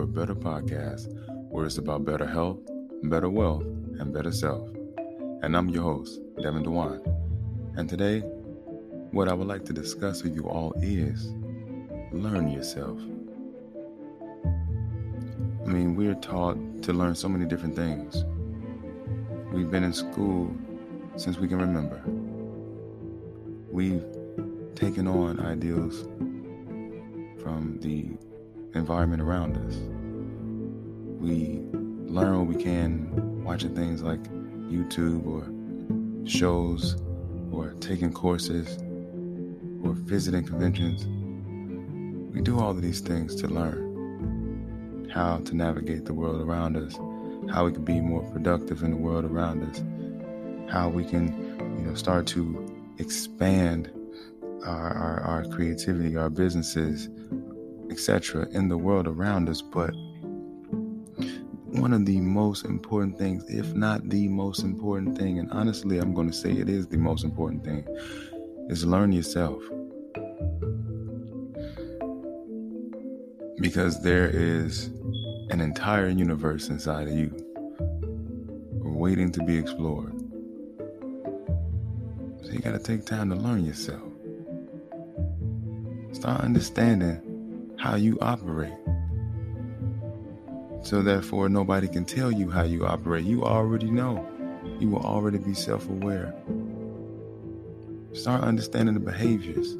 For a Better podcast, where it's about better health, better wealth, and better self. And I'm your host, Devin Dewan. And today, what I would like to discuss with you all is learn yourself. I mean, we're taught to learn so many different things. We've been in school since we can remember. We've taken on ideals from the environment around us. We learn what we can watching things like YouTube or shows or taking courses or visiting conventions. We do all of these things to learn how to navigate the world around us, how we can be more productive in the world around us, how we can, you know, start to expand our, our, our creativity, our businesses, etc., in the world around us. But one of the most important things, if not the most important thing, and honestly, I'm going to say it is the most important thing, is learn yourself. Because there is an entire universe inside of you waiting to be explored. So you got to take time to learn yourself. Start understanding how you operate. So, therefore, nobody can tell you how you operate. You already know. You will already be self aware. Start understanding the behaviors.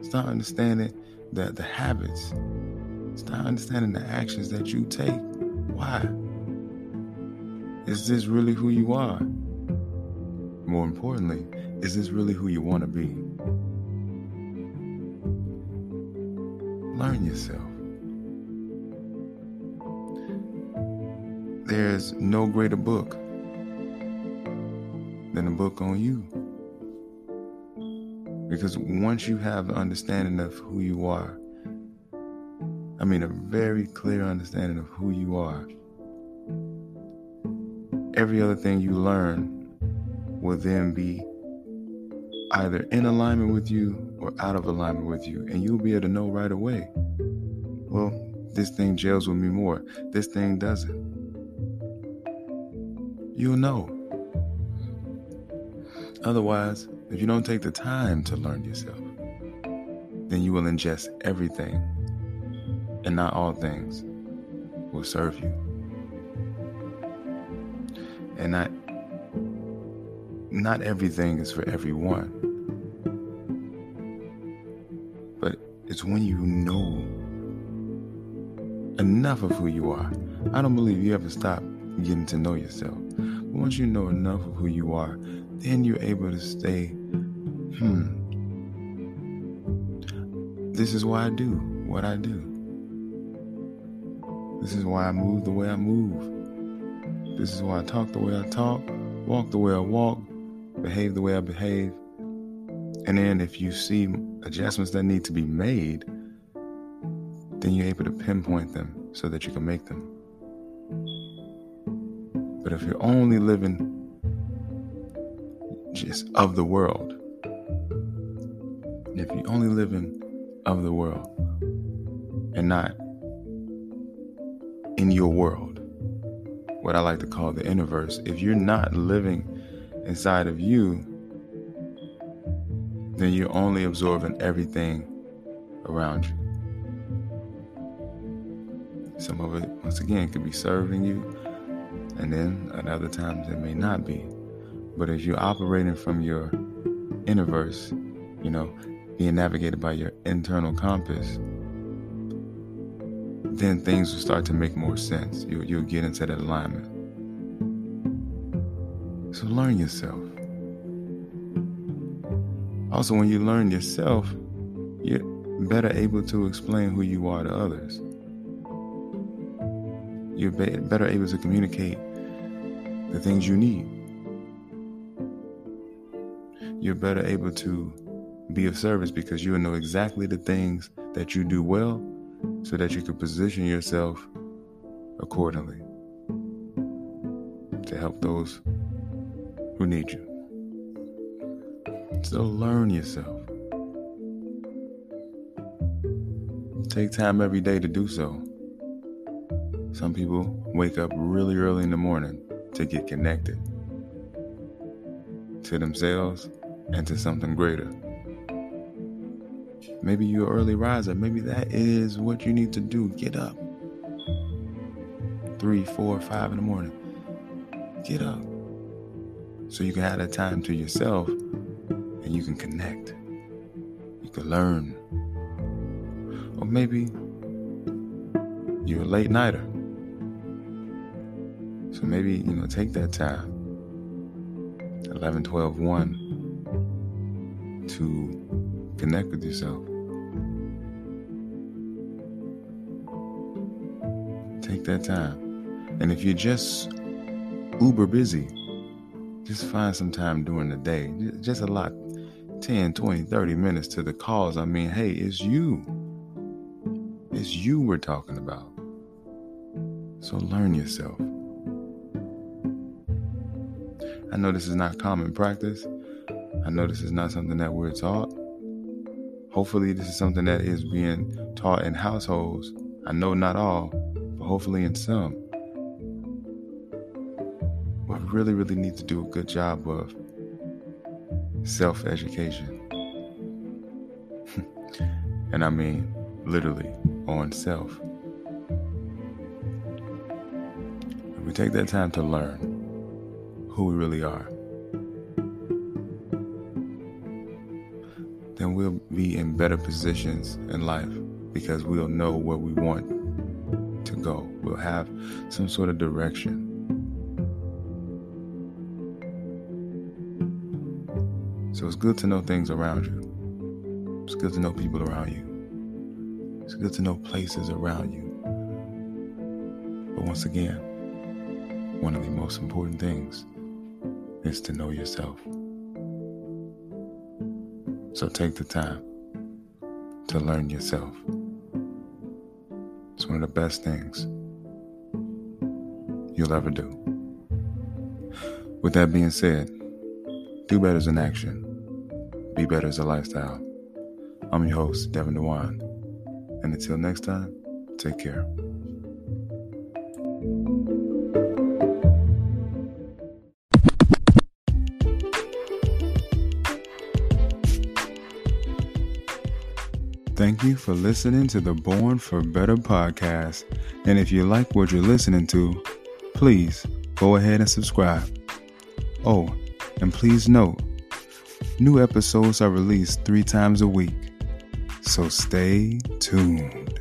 Start understanding the, the habits. Start understanding the actions that you take. Why? Is this really who you are? More importantly, is this really who you want to be? Learn yourself. There's no greater book than a book on you. Because once you have an understanding of who you are, I mean, a very clear understanding of who you are, every other thing you learn will then be either in alignment with you or out of alignment with you, and you'll be able to know right away. Well, this thing gels with me more. This thing doesn't. You'll know. Otherwise, if you don't take the time to learn yourself, then you will ingest everything, and not all things will serve you. And not not everything is for everyone. But it's when you know enough of who you are. I don't believe you ever stop getting to know yourself. But once you know enough of who you are, then you're able to stay, hmm, this is why I do what I do. This is why I move the way I move. This is why I talk the way I talk, walk the way I walk, behave the way I behave. And then if you see adjustments that need to be made, then you're able to pinpoint them so that you can make them. But if you're only living just of the world, if you're only living of the world and not in your world, what I like to call the universe, if you're not living inside of you, then you're only absorbing everything around you. Some of it, once again, could be serving you. And then at other times it may not be. But if you're operating from your inner verse, you know, being navigated by your internal compass, then things will start to make more sense. You, you'll get into that alignment. So learn yourself. Also, when you learn yourself, you're better able to explain who you are to others. You're better able to communicate the things you need. You're better able to be of service because you will know exactly the things that you do well so that you can position yourself accordingly to help those who need you. So learn yourself. Take time every day to do so. Some people wake up really early in the morning to get connected to themselves and to something greater. Maybe you're an early riser. Maybe that is what you need to do. Get up. Three, four, five in the morning. Get up. So you can have that time to yourself and you can connect. You can learn. Or maybe you're a late nighter. So maybe, you know, take that time. 11, 12, 1 to connect with yourself. Take that time. And if you're just uber busy, just find some time during the day. Just a lot 10, 20, 30 minutes to the cause. I mean, hey, it's you. It's you we're talking about. So learn yourself. I know this is not common practice. I know this is not something that we're taught. Hopefully, this is something that is being taught in households. I know not all, but hopefully in some. Really, really need to do a good job of self education. and I mean literally on self. If we take that time to learn, who we really are, then we'll be in better positions in life because we'll know where we want to go. We'll have some sort of direction. So it's good to know things around you. It's good to know people around you. It's good to know places around you. But once again, one of the most important things is to know yourself. So take the time to learn yourself. It's one of the best things you'll ever do. With that being said, do better as an action, be better as a lifestyle. I'm your host, Devin Dewan. And until next time, take care. Thank you for listening to the Born for Better podcast. And if you like what you're listening to, please go ahead and subscribe. Oh, and please note, new episodes are released three times a week. So stay tuned.